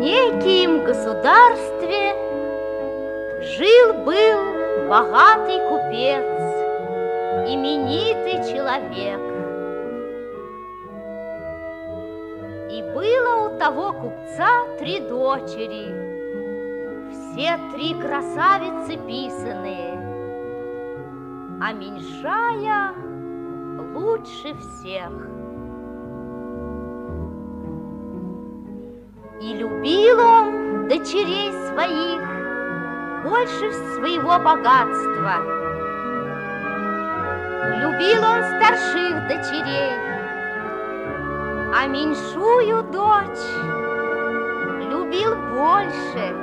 Неким государстве Жил-был богатый купец, именитый человек. И было у того купца три дочери, Все три красавицы писаные, А меньшая лучше всех. И любил он дочерей своих больше своего богатства. Любил он старших дочерей, а меньшую дочь любил больше,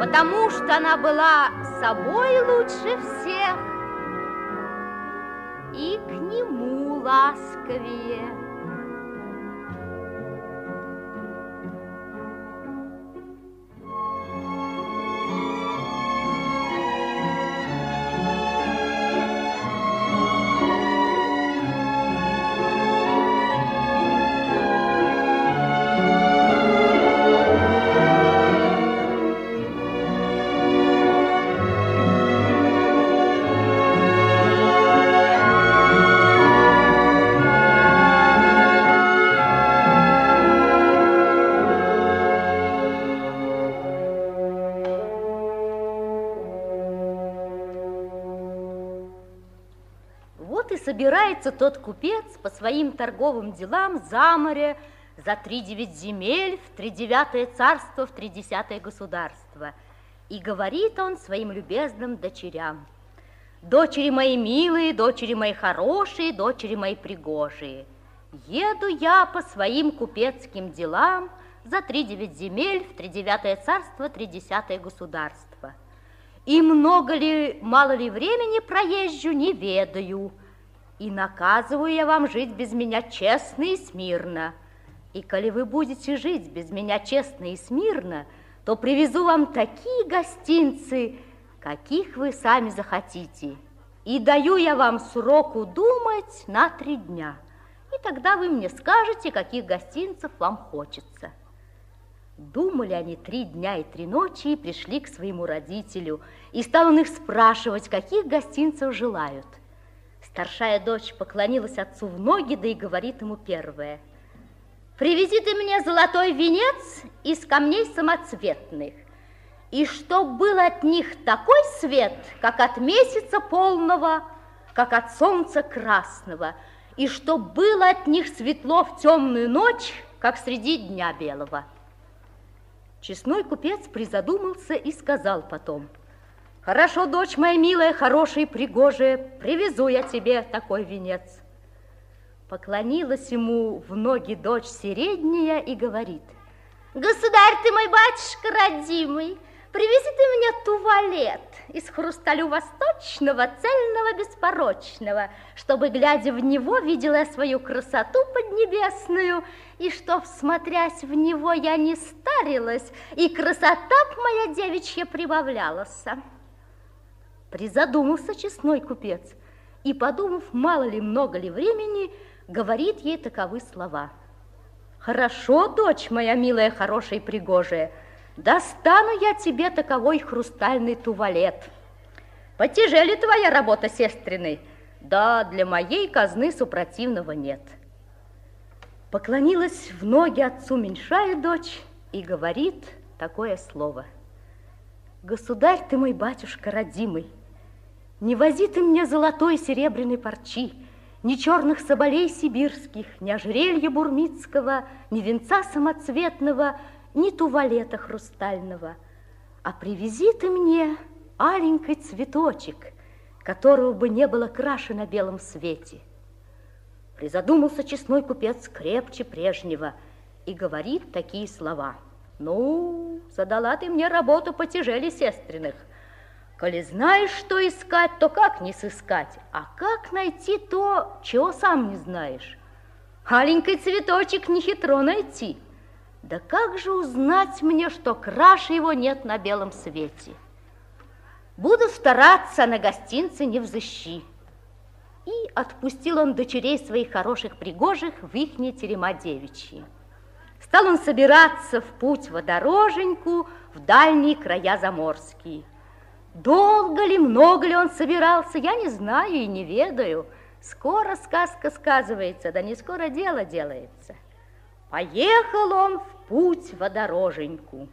потому что она была собой лучше всех и к нему ласковее. Собирается тот купец по своим торговым делам за море, за три девять земель, в тридевятое царство, в тридесятое государство. И говорит он своим любезным дочерям, «Дочери мои милые, дочери мои хорошие, дочери мои пригожие, еду я по своим купецким делам за три девять земель, в тридевятое царство, тридесятое государство». И много ли, мало ли времени проезжу, не ведаю. И наказываю я вам жить без меня честно и смирно. И коли вы будете жить без меня честно и смирно, то привезу вам такие гостинцы, каких вы сами захотите. И даю я вам сроку думать на три дня. И тогда вы мне скажете, каких гостинцев вам хочется. Думали они три дня и три ночи и пришли к своему родителю. И стал он их спрашивать, каких гостинцев желают. Старшая дочь поклонилась отцу в ноги, да и говорит ему первое. «Привези ты мне золотой венец из камней самоцветных, и чтоб был от них такой свет, как от месяца полного, как от солнца красного, и чтоб было от них светло в темную ночь, как среди дня белого». Честной купец призадумался и сказал потом, «Хорошо, дочь моя милая, хорошая и пригожая, привезу я тебе такой венец». Поклонилась ему в ноги дочь средняя и говорит, «Государь ты мой батюшка родимый, Привези ты мне туалет из хрусталю восточного, цельного, беспорочного, чтобы, глядя в него, видела я свою красоту поднебесную, и чтоб, смотрясь в него, я не старилась, и красота моя девичья прибавлялась. Призадумался честной купец, и, подумав, мало ли, много ли времени, говорит ей таковы слова. «Хорошо, дочь моя милая, хорошая и пригожая, — Достану я тебе таковой хрустальный туалет. Потяжели твоя работа, сестрины, да для моей казны супротивного нет. Поклонилась в ноги отцу меньшая дочь и говорит такое слово. Государь ты мой, батюшка родимый, не вози ты мне золотой серебряной парчи, ни черных соболей сибирских, ни ожерелья бурмицкого, ни венца самоцветного, ни туалета хрустального, а привези ты мне аленький цветочек, которого бы не было краше на белом свете. Призадумался честной купец крепче прежнего и говорит такие слова. Ну, задала ты мне работу потяжели сестренных. Коли знаешь, что искать, то как не сыскать? А как найти то, чего сам не знаешь? Аленький цветочек не хитро найти – да как же узнать мне, что краше его нет на белом свете? Буду стараться на гостинце не взыщи. И отпустил он дочерей своих хороших пригожих в ихние терема девичьи. Стал он собираться в путь водороженьку в дальние края заморские. Долго ли, много ли он собирался, я не знаю и не ведаю. Скоро сказка сказывается, да не скоро дело делается. Поехал он в путь водороженьку.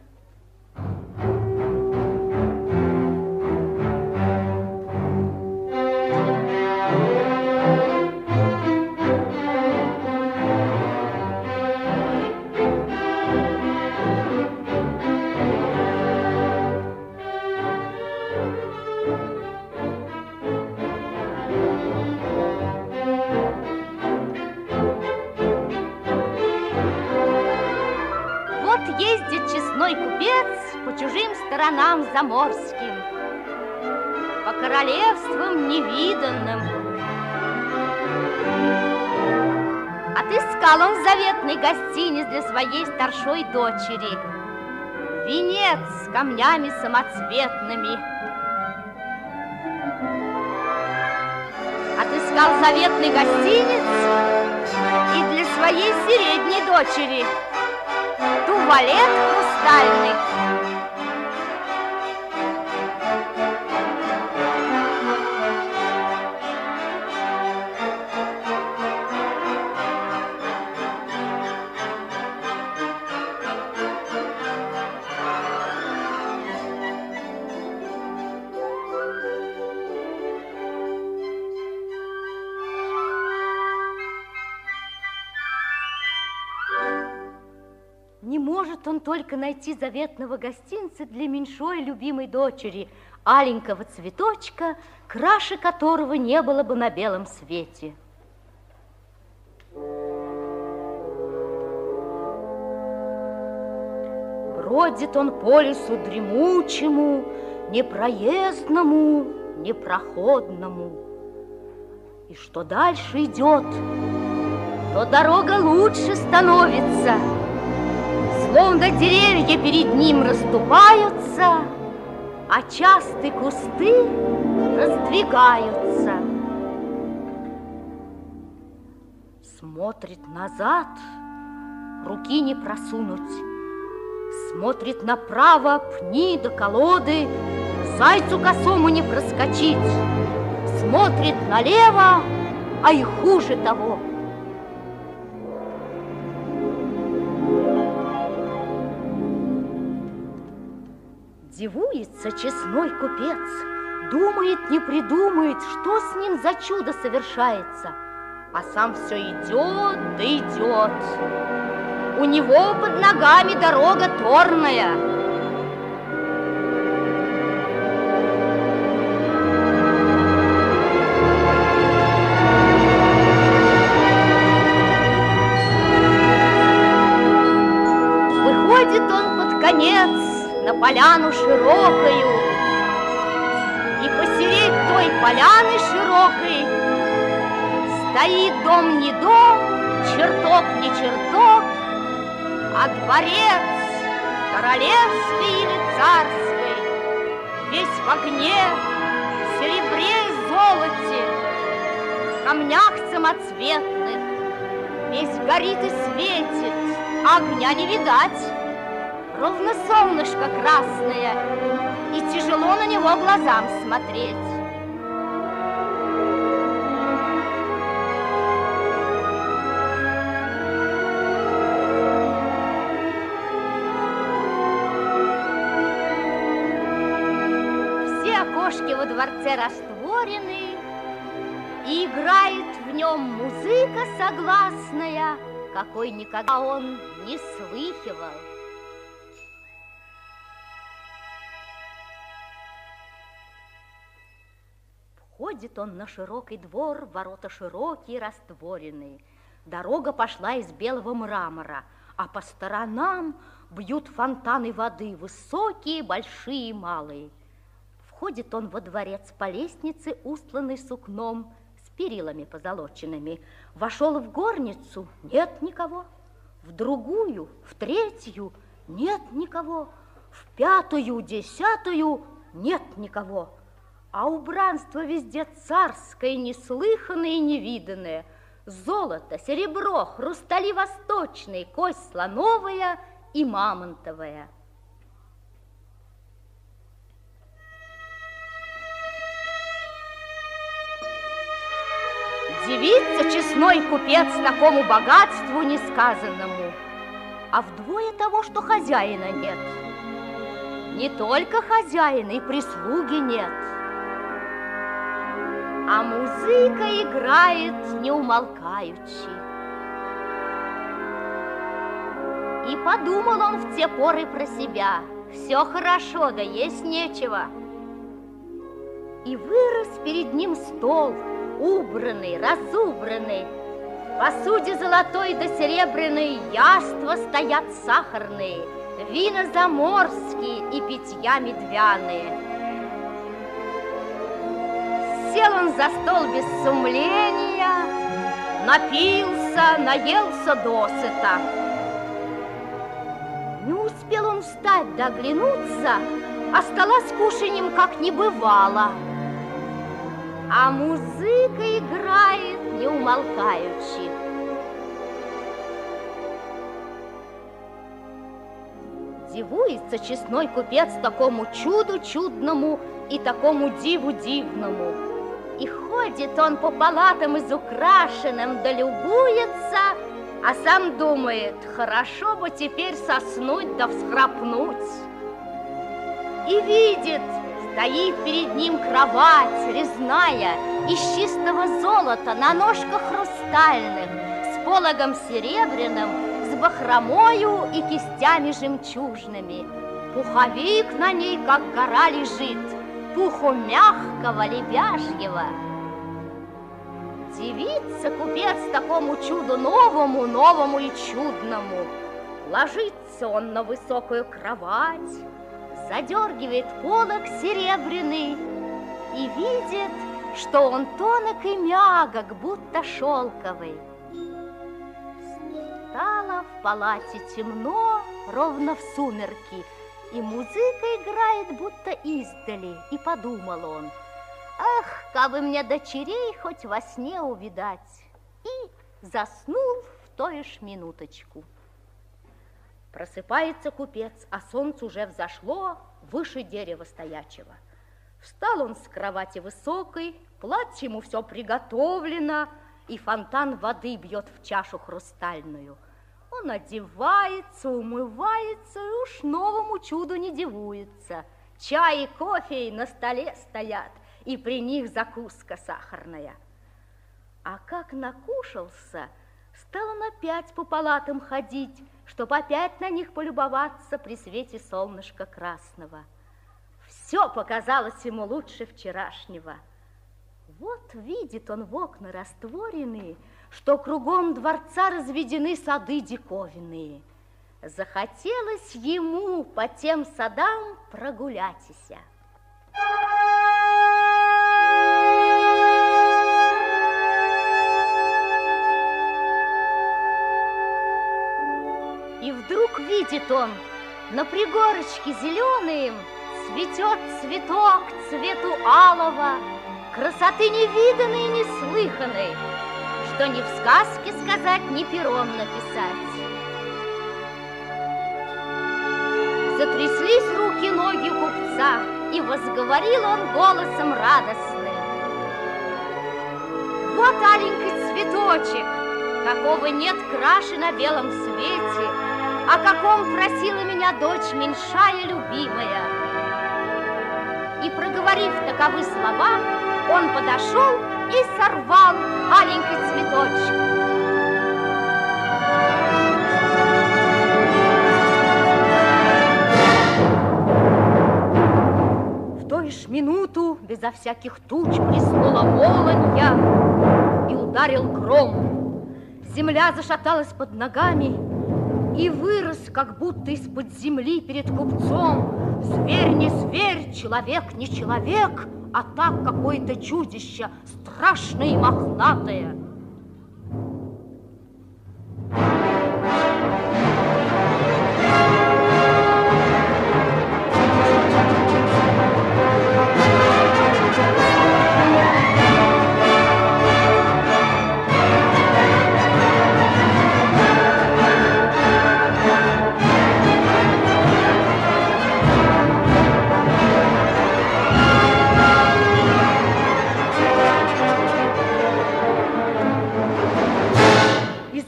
Сторонам заморским, по королевствам невиданным. Отыскал он заветный гостиниц для своей старшой дочери. Венец с камнями самоцветными. Отыскал заветный гостиниц и для своей средней дочери туалет хрустальный. Только найти заветного гостинца для меньшой любимой дочери, аленького цветочка, краше которого не было бы на белом свете. Бродит он по лесу дремучему, непроездному, непроходному. И что дальше идет, то дорога лучше становится – Словно деревья перед ним расступаются, А частые кусты раздвигаются. Смотрит назад, руки не просунуть, Смотрит направо, пни до колоды, Зайцу косому не проскочить. Смотрит налево, а и хуже того — Дивуется честной купец, думает, не придумает, что с ним за чудо совершается, а сам все идет да идет. У него под ногами дорога торная, поляну широкую. И посереть той поляны широкой Стоит дом не дом, чертог не чертог, А дворец королевский или царский, Весь в огне, серебре и золоте, Камнях самоцветных, Весь горит и светит, огня не видать, Ровно солнышко красное, И тяжело на него глазам смотреть. Все окошки во дворце растворены, И играет в нем музыка согласная, Какой никогда он не слыхивал. Входит он на широкий двор, ворота широкие, растворенные. Дорога пошла из белого мрамора, а по сторонам бьют фонтаны воды, высокие, большие и малые. Входит он во дворец по лестнице, устланной сукном, с перилами позолоченными. Вошел в горницу, нет никого. В другую, в третью, нет никого. В пятую, десятую, нет никого. А убранство везде царское, неслыханное и невиданное. Золото, серебро, хрустали восточные, кость слоновая и мамонтовая. Дивится честной купец такому богатству несказанному, а вдвое того, что хозяина нет. Не только хозяина, и прислуги нет. А музыка играет не умолкаючи. И подумал он в те поры про себя. Все хорошо, да есть нечего. И вырос перед ним стол, убранный, разубранный. В посуде золотой да серебряной яства стоят сахарные, вина заморские и питья медвяные. Сел он за стол без сумления, напился, наелся досыта. Не успел он встать да оглянуться, а стола с кушаньем как не бывало. А музыка играет не умолкаючи. Дивуется честной купец такому чуду чудному и такому диву дивному. Ходит он по палатам изукрашенным, да любуется, а сам думает, хорошо бы теперь соснуть да всхрапнуть. И видит, стоит перед ним кровать резная, из чистого золота, на ножках хрустальных, с пологом серебряным, с бахромою и кистями жемчужными. Пуховик на ней, как гора, лежит, пуху мягкого, лебяжьего. Дивится купец такому чуду новому, новому и чудному. Ложится он на высокую кровать, задергивает полок серебряный и видит, что он тонок и мягок, будто шелковый. Стало в палате темно, ровно в сумерки, и музыка играет, будто издали, и подумал он, ах, как бы мне дочерей хоть во сне увидать, и заснул в той ж минуточку. Просыпается купец, а солнце уже взошло выше дерева стоячего. Встал он с кровати высокой, платье ему все приготовлено, и фонтан воды бьет в чашу хрустальную. Он одевается, умывается и уж новому чуду не дивуется. Чай и кофе на столе стоят, и при них закуска сахарная. А как накушался, стал он опять по палатам ходить, чтоб опять на них полюбоваться при свете солнышка красного. Все показалось ему лучше вчерашнего. Вот видит он в окна растворенные, что кругом дворца разведены сады диковинные. Захотелось ему по тем садам прогуляться. Вдруг видит он, на пригорочке зеленым Цветет цветок цвету алого, Красоты невиданной и неслыханной, Что ни в сказке сказать, ни пером написать. Затряслись руки-ноги купца, И возговорил он голосом радостным. Вот аленький цветочек, Какого нет краши на белом свете, О каком просила меня дочь меньшая любимая. И проговорив таковы слова, он подошел и сорвал аленький цветочек. Ж минуту безо всяких туч блеснула молонья и ударил гром. Земля зашаталась под ногами и вырос, как будто из-под земли перед купцом. Зверь не зверь, человек не человек, а так какое-то чудище, страшное и мохнатое.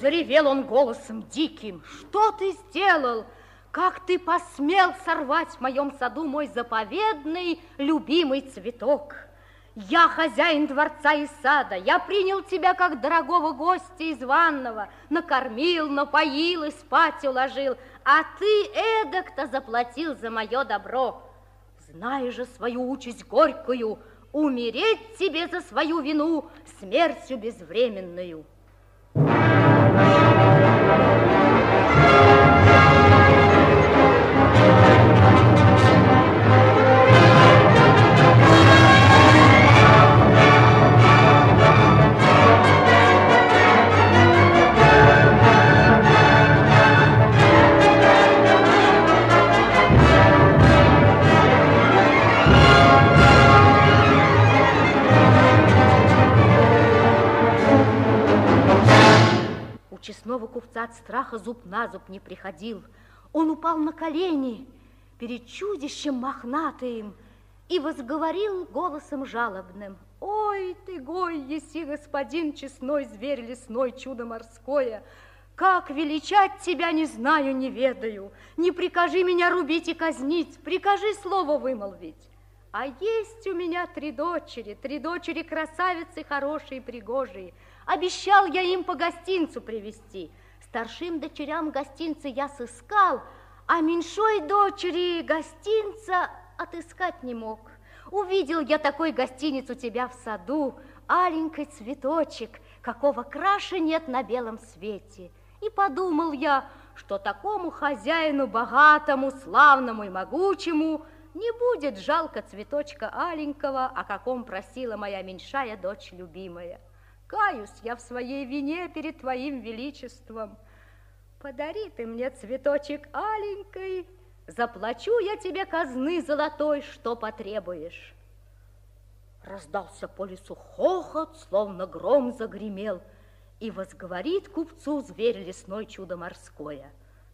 Заревел он голосом диким. Что ты сделал? Как ты посмел сорвать в моем саду мой заповедный, любимый цветок? Я хозяин дворца и сада, я принял тебя как дорогого гостя из ванного, накормил, напоил и спать уложил, а ты эдак-то заплатил за мое добро. Знай же свою участь горькую, умереть тебе за свою вину смертью безвременную. У честного купца от страха зуб на зуб не приходил. Он упал на колени перед чудищем мохнатым и возговорил голосом жалобным. Ой, ты гой, еси, господин честной зверь лесной, чудо морское, как величать тебя не знаю, не ведаю. Не прикажи меня рубить и казнить, прикажи слово вымолвить. А есть у меня три дочери, три дочери красавицы хорошие пригожие. Обещал я им по гостинцу привезти. Старшим дочерям гостинцы я сыскал, а меньшой дочери гостинца отыскать не мог. Увидел я такой гостиниц у тебя в саду, аленький цветочек, какого краше нет на белом свете. И подумал я, что такому хозяину богатому, славному и могучему не будет жалко цветочка аленького, о каком просила моя меньшая дочь любимая. Каюсь я в своей вине перед твоим величеством. Подари ты мне цветочек аленький, заплачу я тебе казны золотой, что потребуешь. Раздался по лесу хохот, словно гром загремел, и возговорит купцу зверь лесной чудо морское.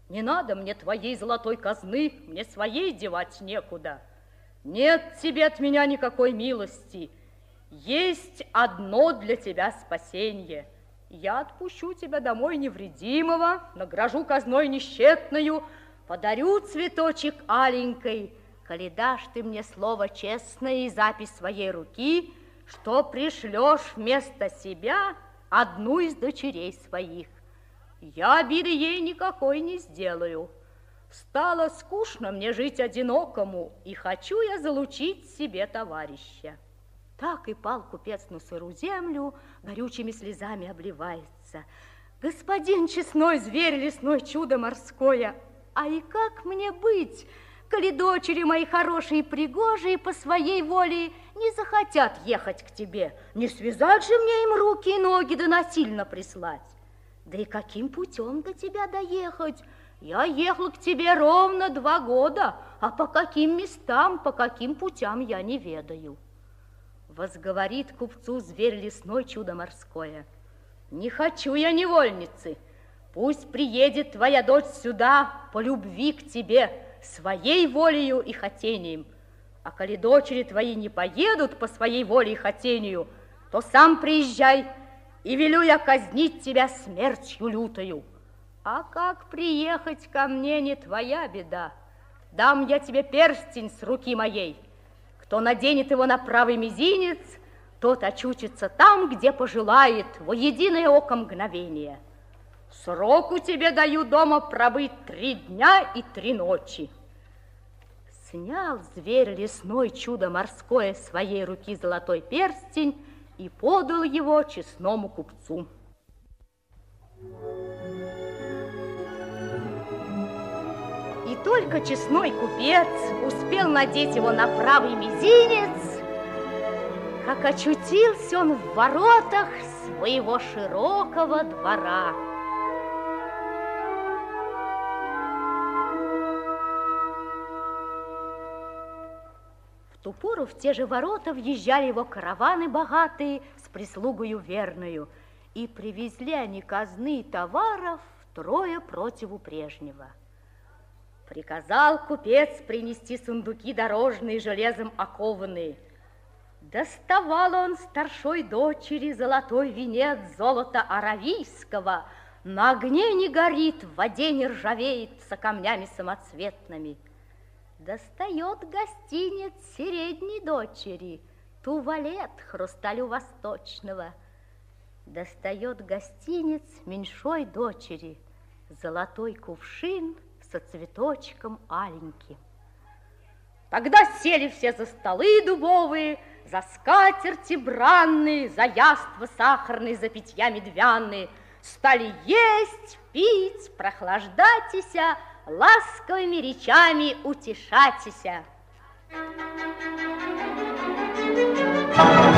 Не надо мне твоей золотой казны, мне своей девать некуда. Нет тебе от меня никакой милости. Есть одно для тебя спасение. Я отпущу тебя домой невредимого, награжу казной несчетную, подарю цветочек аленькой, коли дашь ты мне слово честное и запись своей руки, что пришлешь вместо себя одну из дочерей своих. Я обиды ей никакой не сделаю. Стало скучно мне жить одинокому, и хочу я залучить себе товарища. Так и пал купец на сыру землю, горючими слезами обливается. Господин честной зверь лесной чудо морское, А и как мне быть, коли дочери мои хорошие и пригожие по своей воле не захотят ехать к тебе? Не связать же мне им руки и ноги, да насильно прислать. Да и каким путем до тебя доехать? Я ехал к тебе ровно два года, а по каким местам, по каким путям я не ведаю. Возговорит купцу зверь лесной чудо морское. Не хочу я невольницы, пусть приедет твоя дочь сюда по любви к тебе, своей волею и хотением. А коли дочери твои не поедут по своей воле и хотению, то сам приезжай, и велю я казнить тебя смертью лютою. А как приехать ко мне не твоя беда. Дам я тебе перстень с руки моей. Кто наденет его на правый мизинец, тот очутится там, где пожелает, во единое око мгновение. Сроку тебе даю дома пробыть три дня и три ночи. Снял зверь лесной чудо морское своей руки золотой перстень и подал его честному купцу. И только честной купец успел надеть его на правый мизинец, как очутился он в воротах своего широкого двора. ту пору в те же ворота въезжали его караваны богатые с прислугою верную, и привезли они казны товаров трое противу прежнего. Приказал купец принести сундуки дорожные, железом окованные. Доставал он старшой дочери золотой венец золота аравийского, на огне не горит, в воде не ржавеет, со камнями самоцветными – Достает гостиниц средней дочери, Туалет хрусталю восточного. Достает гостиниц меньшой дочери, Золотой кувшин со цветочком аленьким. Тогда сели все за столы дубовые, За скатерти бранные, За яства сахарные, за питья медвяные. Стали есть, пить, прохлаждатися, ласковыми речами утешатися. позвал к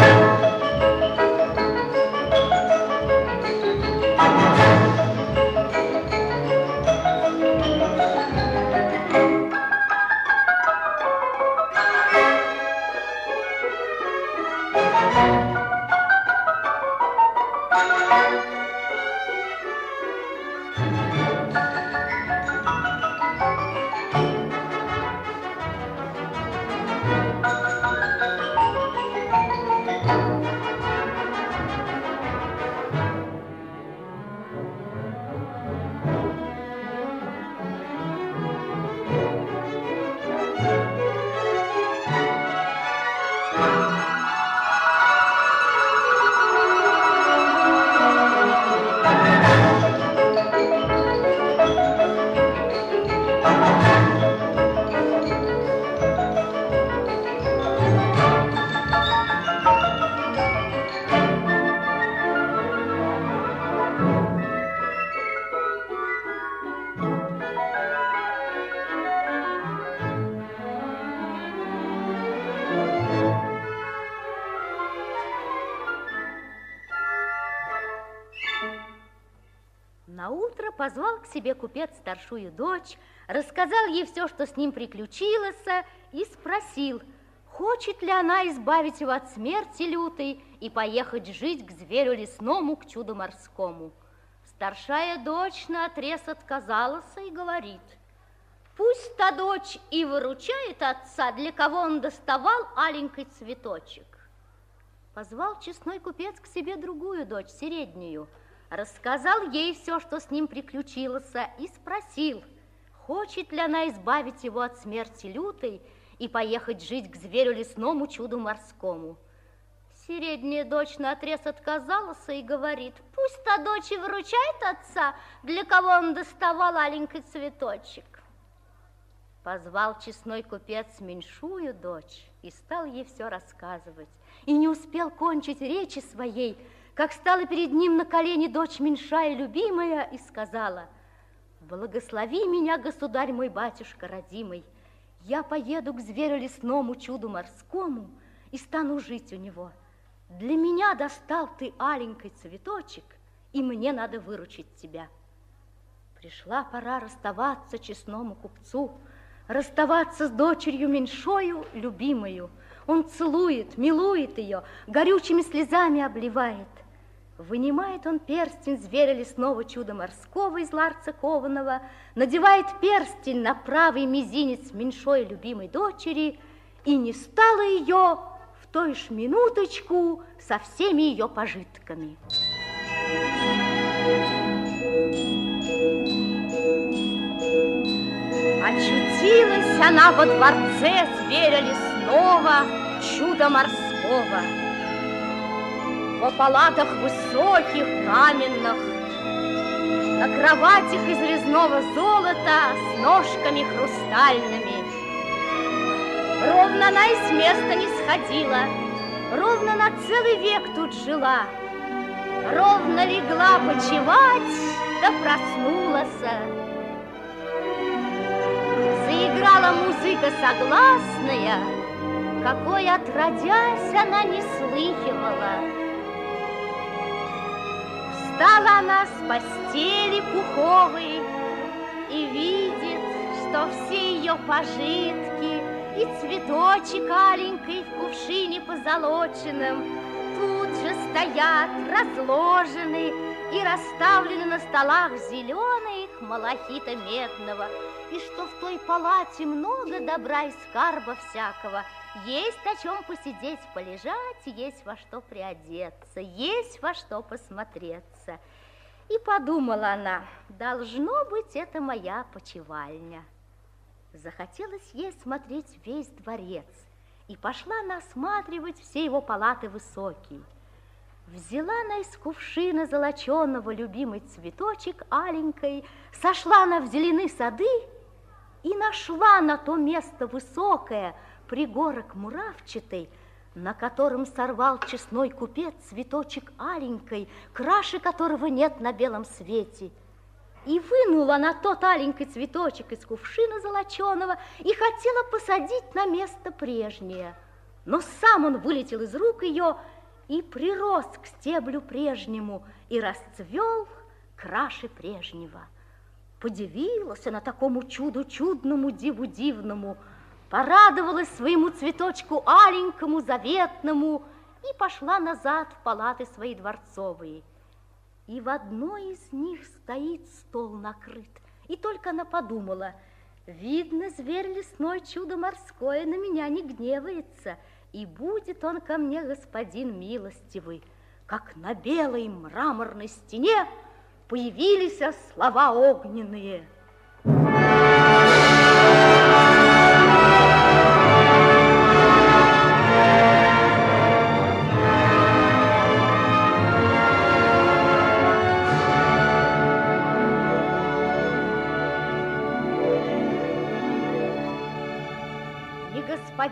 себе купец старшую дочь, рассказал ей все, что с ним приключилось, и спросил, хочет ли она избавить его от смерти лютой и поехать жить к зверю лесному, к чуду морскому. Старшая дочь на отрез отказалась и говорит, пусть та дочь и выручает отца, для кого он доставал аленький цветочек. Позвал честной купец к себе другую дочь, среднюю, рассказал ей все, что с ним приключилось, и спросил, хочет ли она избавить его от смерти лютой и поехать жить к зверю лесному чуду морскому. Средняя дочь на отрез отказалась и говорит, пусть та дочь и выручает отца, для кого он доставал аленький цветочек. Позвал честной купец меньшую дочь и стал ей все рассказывать. И не успел кончить речи своей, как стала перед ним на колени дочь меньшая любимая и сказала, Благослови меня, государь мой батюшка родимый. Я поеду к зверю лесному, чуду морскому и стану жить у него. Для меня достал ты аленький цветочек, и мне надо выручить тебя. Пришла пора расставаться честному купцу, расставаться с дочерью меньшою, любимою. Он целует, милует ее, горючими слезами обливает. Вынимает он перстень зверя лесного чуда морского из ларца кованого, надевает перстень на правый мизинец меньшой любимой дочери, и не стало ее в той ж минуточку со всеми ее пожитками. Очутилась она во дворце зверя лесного, чуда морского по палатах высоких, каменных, на кроватях из резного золота с ножками хрустальными. Ровно она и с места не сходила, ровно на целый век тут жила, ровно легла почевать, да проснулась. Заиграла музыка согласная, какой отродясь она не слыхивала. Встала она с постели пуховой и видит, что все ее пожитки и цветочек аленький в кувшине позолоченном тут же стоят, разложены и расставлены на столах зеленых малахита медного, и что в той палате много добра и скарба всякого – есть о чем посидеть, полежать, есть во что приодеться, есть во что посмотреться. И подумала она, должно быть, это моя почевальня. Захотелось ей смотреть весь дворец, и пошла она осматривать все его палаты высокие. Взяла она из кувшина золоченого любимый цветочек аленькой, сошла она в зеленые сады и нашла на то место высокое, пригорок муравчатый, на котором сорвал честной купец цветочек аленькой, краши которого нет на белом свете. И вынула на тот аленький цветочек из кувшина золоченого и хотела посадить на место прежнее. Но сам он вылетел из рук ее и прирос к стеблю прежнему и расцвел краше прежнего. Подивилась она такому чуду чудному, диву дивному, порадовалась своему цветочку аленькому, заветному и пошла назад в палаты свои дворцовые. И в одной из них стоит стол накрыт. И только она подумала, видно, зверь лесной чудо морское на меня не гневается, и будет он ко мне господин милостивый, как на белой мраморной стене появились слова огненные.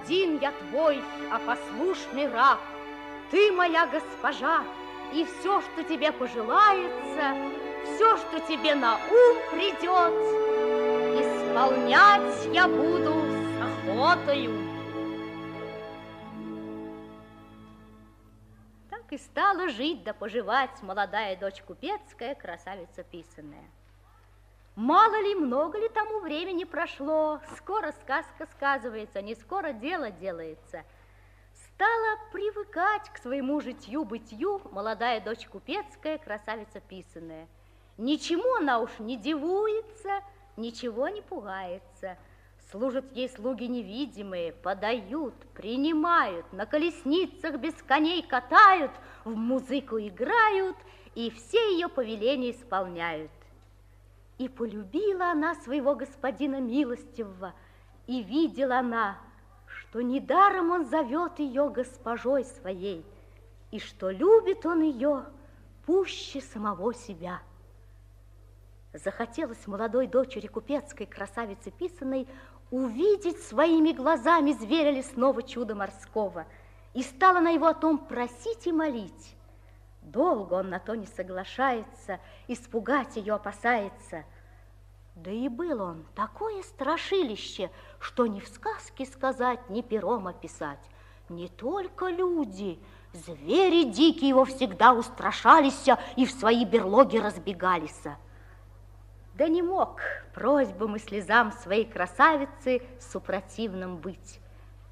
Господин я твой, а послушный раб. Ты моя госпожа, и все, что тебе пожелается, все, что тебе на ум придет, исполнять я буду с охотою. Так и стала жить да поживать молодая дочь купецкая, красавица писанная. Мало ли, много ли тому времени прошло, скоро сказка сказывается, не скоро дело делается. Стала привыкать к своему житью-бытию молодая дочь купецкая, красавица писанная. Ничему она уж не дивуется, ничего не пугается. Служат ей слуги невидимые, подают, принимают, на колесницах без коней катают, в музыку играют и все ее повеления исполняют. И полюбила она своего господина милостивого, и видела она, что недаром он зовет ее госпожой своей, и что любит он ее пуще самого себя. Захотелось молодой дочери купецкой красавицы писаной увидеть своими глазами зверя лесного чуда морского, и стала на его о том просить и молить. Долго он на то не соглашается, испугать ее опасается. Да и был он такое страшилище, что ни в сказке сказать, ни пером описать. Не только люди, звери дикие его всегда устрашались и в свои берлоги разбегались. Да не мог просьбам и слезам своей красавицы супротивным быть.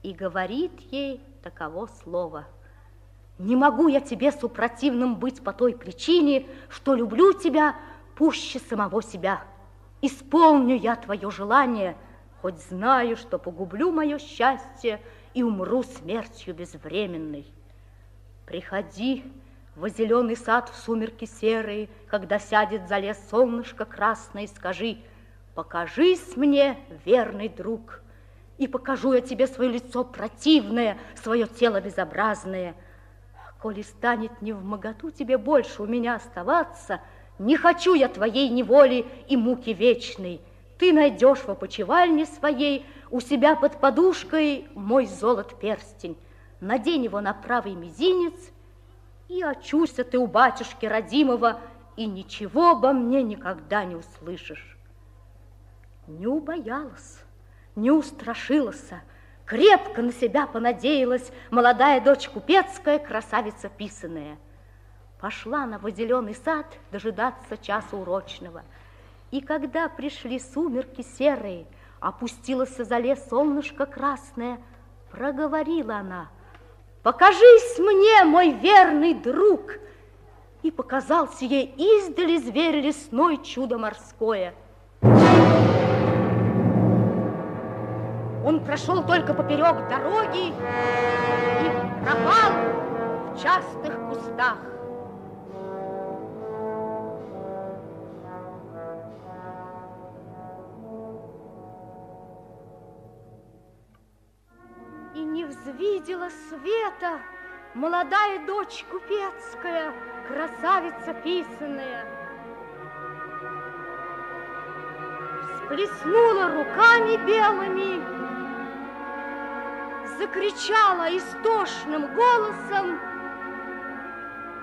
И говорит ей таково слово. Не могу я тебе супротивным быть по той причине, что люблю тебя пуще самого себя. Исполню я твое желание, хоть знаю, что погублю мое счастье и умру смертью безвременной. Приходи во зеленый сад в сумерки серые, когда сядет за лес солнышко красное, и скажи, покажись мне, верный друг, и покажу я тебе свое лицо противное, свое тело безобразное. Коли станет не в моготу тебе больше у меня оставаться — не хочу я твоей неволи и муки вечной. Ты найдешь в опочивальне своей у себя под подушкой мой золот перстень. Надень его на правый мизинец, и очуся ты у батюшки родимого, и ничего обо мне никогда не услышишь. Не убоялась, не устрашилась, крепко на себя понадеялась молодая дочь купецкая, красавица писаная – Пошла она в сад дожидаться часа урочного. И когда пришли сумерки серые, опустилось за лес солнышко красное, проговорила она, «Покажись мне, мой верный друг!» И показался ей издали зверь лесной чудо морское. Он прошел только поперек дороги и пропал в частых кустах. взвидела света молодая дочь купецкая, красавица писаная. Всплеснула руками белыми, закричала истошным голосом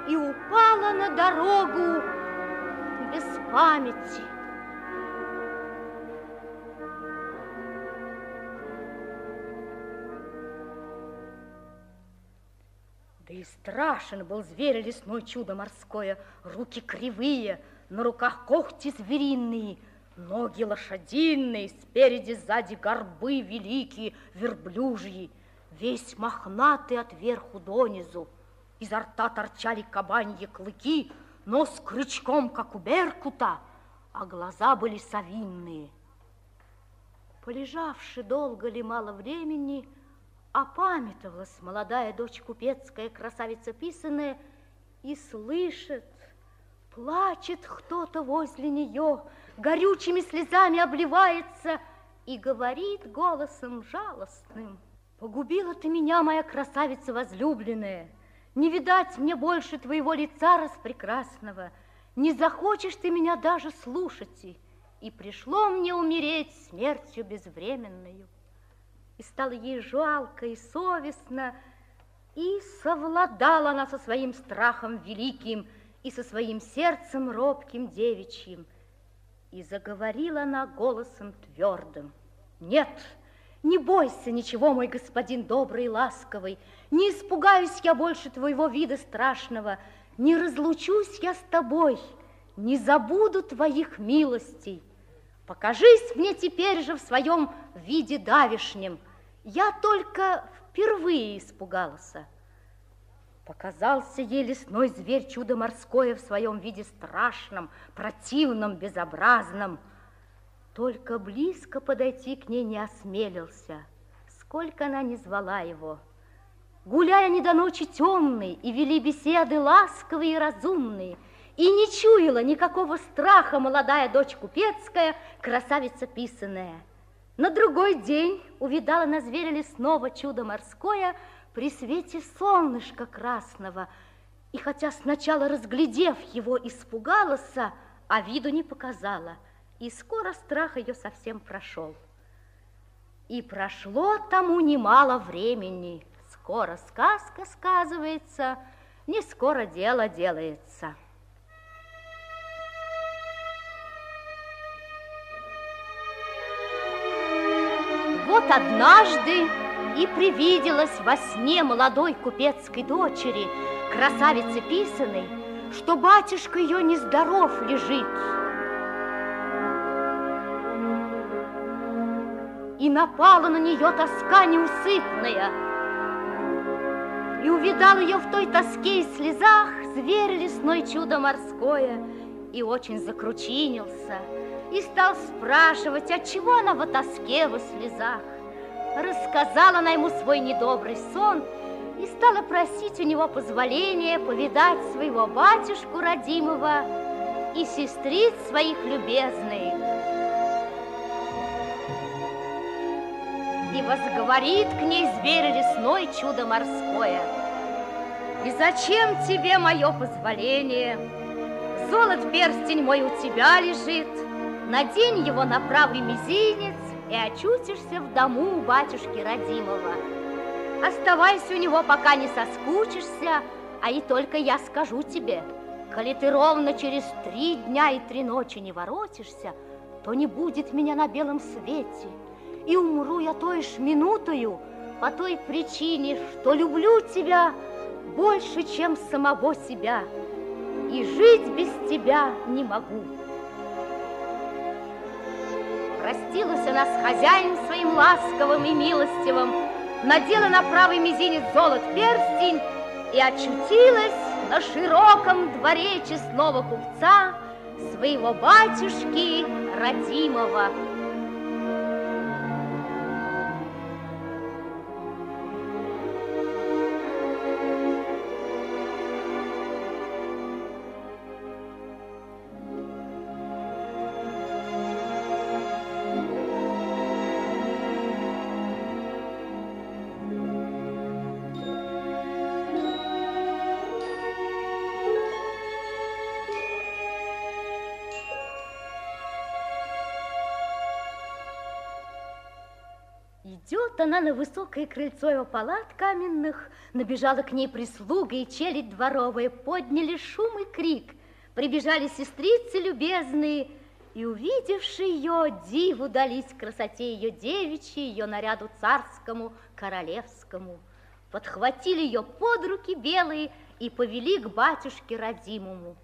и упала на дорогу без памяти. И страшен был зверь лесной чудо морское, руки кривые, на руках когти звериные, ноги лошадиные, спереди, сзади горбы великие, верблюжьи, весь мохнатый от верху донизу. Изо рта торчали кабаньи клыки, нос крючком, как у беркута, а глаза были совинные. Полежавши долго ли мало времени, опамятовалась молодая дочь купецкая, красавица писаная, и слышит, плачет кто-то возле нее, горючими слезами обливается и говорит голосом жалостным, «Погубила ты меня, моя красавица возлюбленная, не видать мне больше твоего лица распрекрасного, не захочешь ты меня даже слушать, и пришло мне умереть смертью безвременную» и стало ей жалко и совестно, и совладала она со своим страхом великим и со своим сердцем робким девичьим. И заговорила она голосом твердым. Нет, не бойся ничего, мой господин добрый и ласковый, не испугаюсь я больше твоего вида страшного, не разлучусь я с тобой, не забуду твоих милостей. Покажись мне теперь же в своем виде давишнем. Я только впервые испугался. Показался ей лесной зверь чудо морское в своем виде страшном, противном, безобразном. Только близко подойти к ней не осмелился, сколько она не звала его. Гуляя не до ночи темные и вели беседы ласковые и разумные, и не чуяла никакого страха молодая дочь купецкая, красавица писаная. На другой день увидала на зверя лесного чудо морское при свете солнышка красного, и хотя сначала, разглядев его, испугалась, а виду не показала, и скоро страх ее совсем прошел. И прошло тому немало времени, скоро сказка сказывается, не скоро дело делается. Вот однажды и привиделась во сне молодой купецкой дочери, красавице писаной, что батюшка ее нездоров лежит. И напала на нее тоска неусыпная, и увидал ее в той тоске и слезах зверь лесной чудо морское, и очень закручинился, и стал спрашивать, отчего она в тоске, во слезах. Рассказала она ему свой недобрый сон и стала просить у него позволения повидать своего батюшку родимого и сестриц своих любезных. И возговорит к ней зверь лесной чудо морское. И зачем тебе мое позволение? Золот перстень мой у тебя лежит, Надень его на правый мизинец И очутишься в дому у батюшки родимого. Оставайся у него, пока не соскучишься, А и только я скажу тебе, Коли ты ровно через три дня и три ночи не воротишься, То не будет меня на белом свете, И умру я той ж минутою, По той причине, что люблю тебя Больше, чем самого себя, И жить без тебя не могу. Простилась она с хозяином своим ласковым и милостивым, надела на правый мизинец золот перстень и очутилась на широком дворе честного купца своего батюшки родимого. Она на высокое крыльцо его палат каменных, набежала к ней прислуга и челядь дворовая, подняли шум и крик. Прибежали сестрицы любезные, и, увидевши ее, диву дались красоте ее девичьей, ее наряду царскому, королевскому. Подхватили ее под руки белые и повели к батюшке родимому.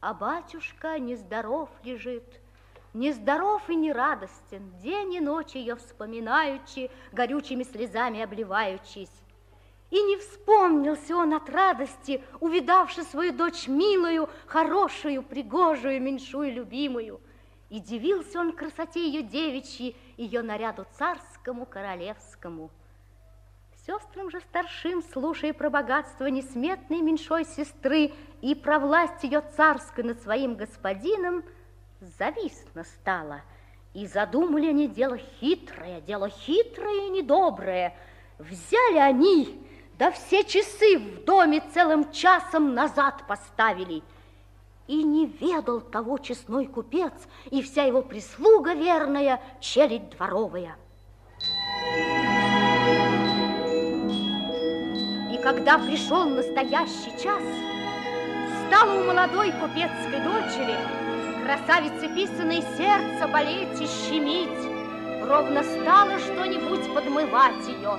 А батюшка нездоров лежит, Нездоров и нерадостен, день и ночь ее вспоминаючи, горючими слезами обливаючись. И не вспомнился он от радости, увидавши свою дочь милую, хорошую, пригожую, меньшую, любимую. И дивился он красоте ее девичьей, ее наряду царскому, королевскому. Сестрам же старшим, слушая про богатство несметной меньшой сестры и про власть ее царской над своим господином, завистно стало, и задумали они дело хитрое, дело хитрое и недоброе. Взяли они, да все часы в доме целым часом назад поставили. И не ведал того честной купец и вся его прислуга верная, челядь дворовая. И когда пришел настоящий час, стало у молодой купецкой дочери Красавице писаной сердце болеть и щемить, Ровно стало что-нибудь подмывать ее.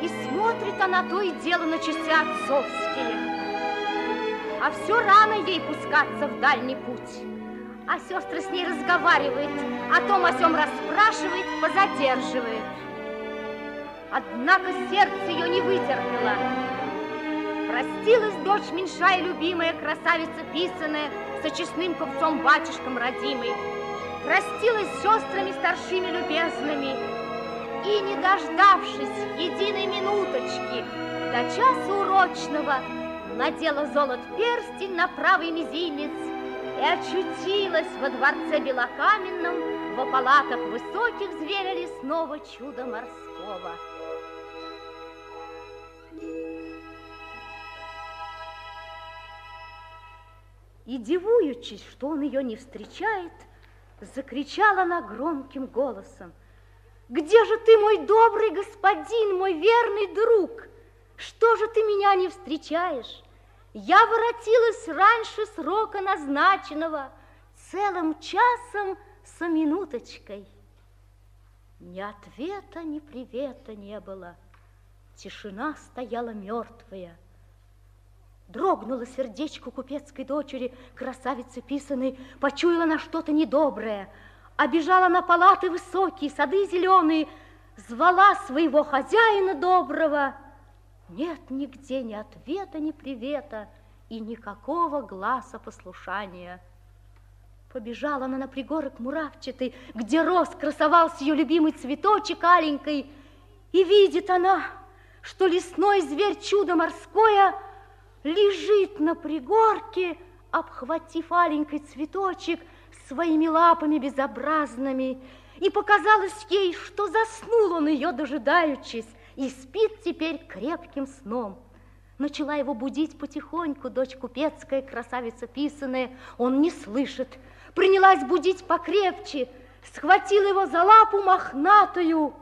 И смотрит она то и дело на часы отцовские. А все рано ей пускаться в дальний путь. А сестры с ней разговаривает, о том о сем расспрашивает, позадерживает. Однако сердце ее не вытерпело. Простилась дочь меньшая любимая, красавица писаная, со честным купцом батюшком родимой. Простилась с сестрами старшими любезными. И, не дождавшись единой минуточки до часа урочного, надела золот перстень на правый мизинец и очутилась во дворце белокаменном, во палатах высоких зверя лесного чуда морского. И, дивуючись, что он ее не встречает, закричала она громким голосом. «Где же ты, мой добрый господин, мой верный друг? Что же ты меня не встречаешь? Я воротилась раньше срока назначенного, целым часом с минуточкой. Ни ответа, ни привета не было. Тишина стояла мертвая. Дрогнуло сердечко купецкой дочери, красавицы писаной, почуяла на что-то недоброе, обежала на палаты высокие, сады зеленые, звала своего хозяина доброго. Нет нигде ни ответа, ни привета и никакого глаза послушания. Побежала она на пригорок муравчатый, где рос, красовался ее любимый цветочек аленький, и видит она, что лесной зверь чудо морское лежит на пригорке, обхватив аленький цветочек своими лапами безобразными, и показалось ей, что заснул он ее, дожидаючись, и спит теперь крепким сном. Начала его будить потихоньку дочь купецкая, красавица писаная, он не слышит. Принялась будить покрепче, схватила его за лапу мохнатую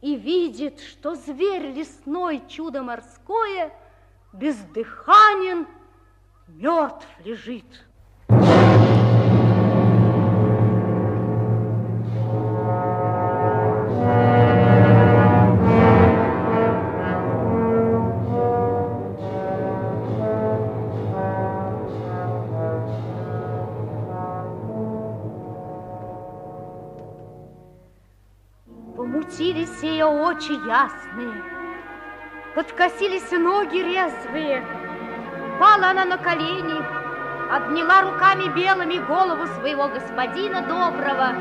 и видит, что зверь лесной, чудо морское, бездыханен, мертв лежит. Помутились ее очи ясные, подкосились ноги резвые. Пала она на колени, обняла руками белыми голову своего господина доброго,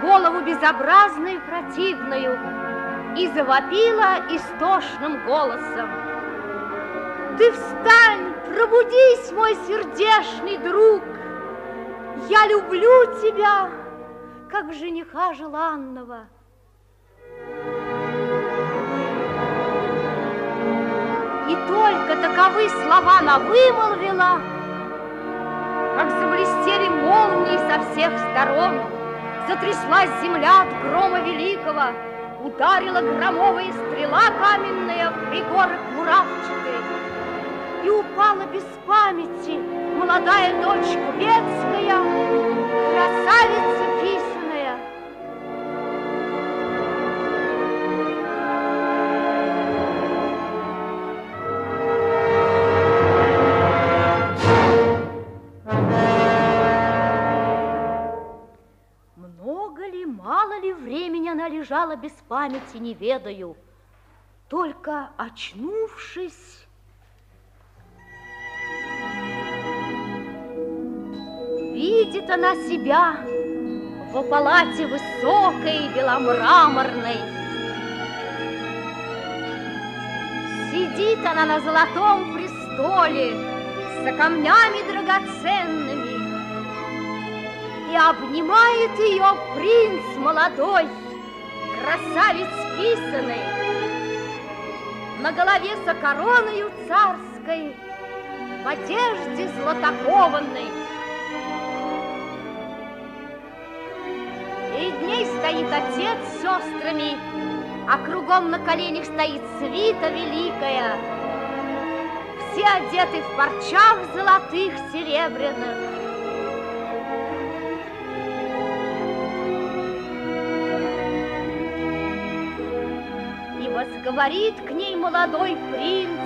голову безобразную и противную, и завопила истошным голосом. Ты встань, пробудись, мой сердечный друг, я люблю тебя, как жениха желанного. Только таковы слова она вымолвила, как заблестели молнии со всех сторон, затряслась земля от грома великого, ударила громовая стрела каменная в пригорок муравчатый, и упала без памяти молодая дочь купецкая, красавица лежала без памяти, не ведаю. Только очнувшись, видит она себя в палате высокой беломраморной. Сидит она на золотом престоле с камнями драгоценными, и обнимает ее принц молодой, красавец писаный, на голове со короною царской, в одежде златокованной. Перед ней стоит отец с сестрами, а кругом на коленях стоит свита великая. Все одеты в парчах золотых, серебряных. И возговорит к ней молодой принц,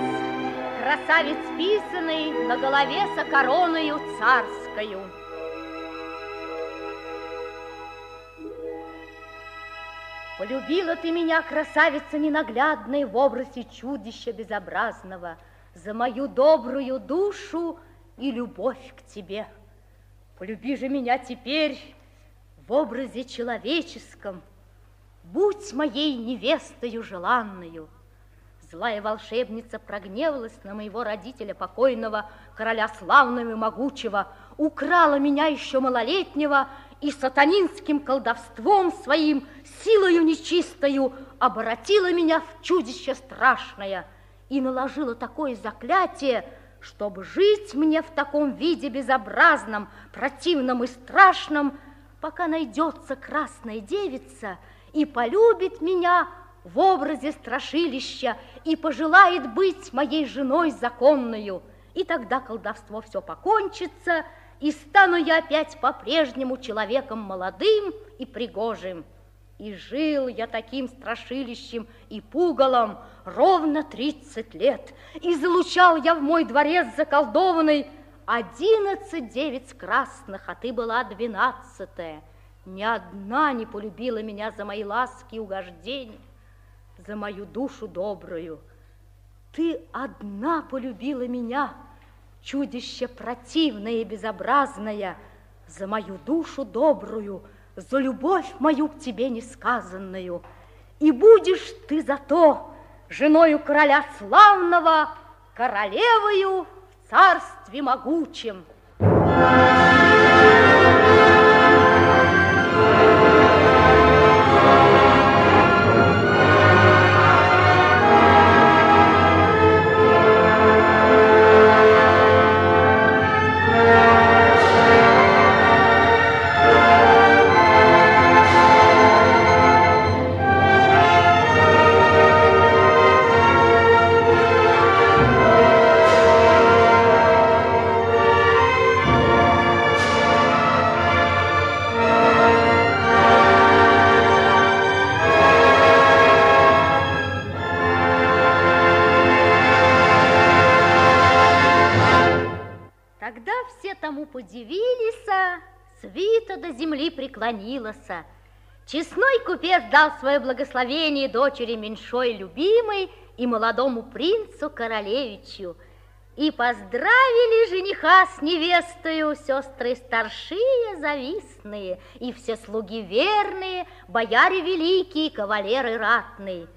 красавец писаный на голове со короною царскою. Полюбила ты меня, красавица ненаглядная, в образе чудища безобразного, за мою добрую душу и любовь к тебе. Полюби же меня теперь в образе человеческом, будь моей невестою желанную. Злая волшебница прогневалась на моего родителя покойного, короля славного и могучего, украла меня еще малолетнего и сатанинским колдовством своим, силою нечистою, обратила меня в чудище страшное и наложила такое заклятие, чтобы жить мне в таком виде безобразном, противном и страшном, пока найдется красная девица и полюбит меня в образе страшилища и пожелает быть моей женой законную. И тогда колдовство все покончится, и стану я опять по-прежнему человеком молодым и пригожим. И жил я таким страшилищем и пугалом ровно тридцать лет. И залучал я в мой дворец заколдованный одиннадцать девиц красных, а ты была двенадцатая. Ни одна не полюбила меня за мои ласки и угождения, за мою душу добрую. Ты одна полюбила меня, чудище противное и безобразное, за мою душу добрую, за любовь мою к тебе несказанную. И будешь ты зато женою короля славного, королевою в царстве могучем. удивились, дал свое благословение дочери меньшой любимой и молодому принцу королевичу. И поздравили жениха с невестою сестры старшие завистные, и все слуги верные, бояре великие, кавалеры ратные.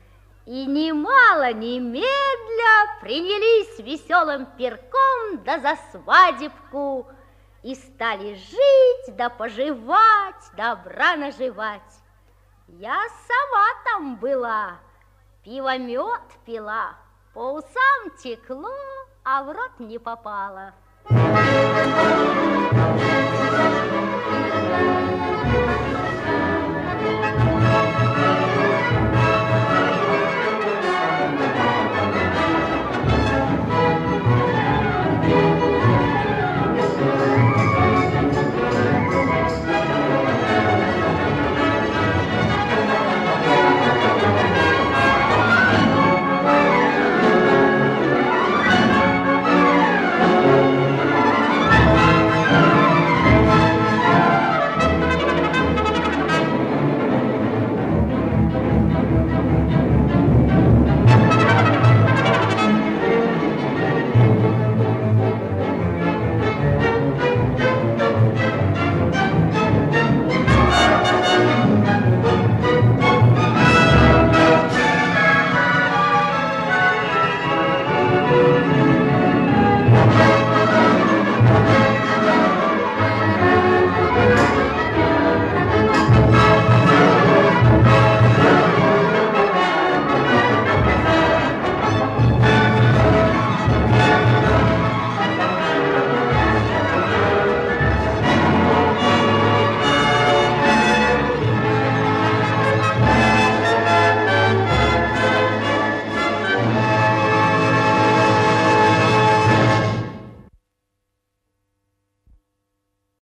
И немало, немедля принялись веселым перком да за свадебку – и стали жить, да поживать, добра наживать. Я сама там была, пиво мед пила, по усам текло, а в рот не попало. Thank you.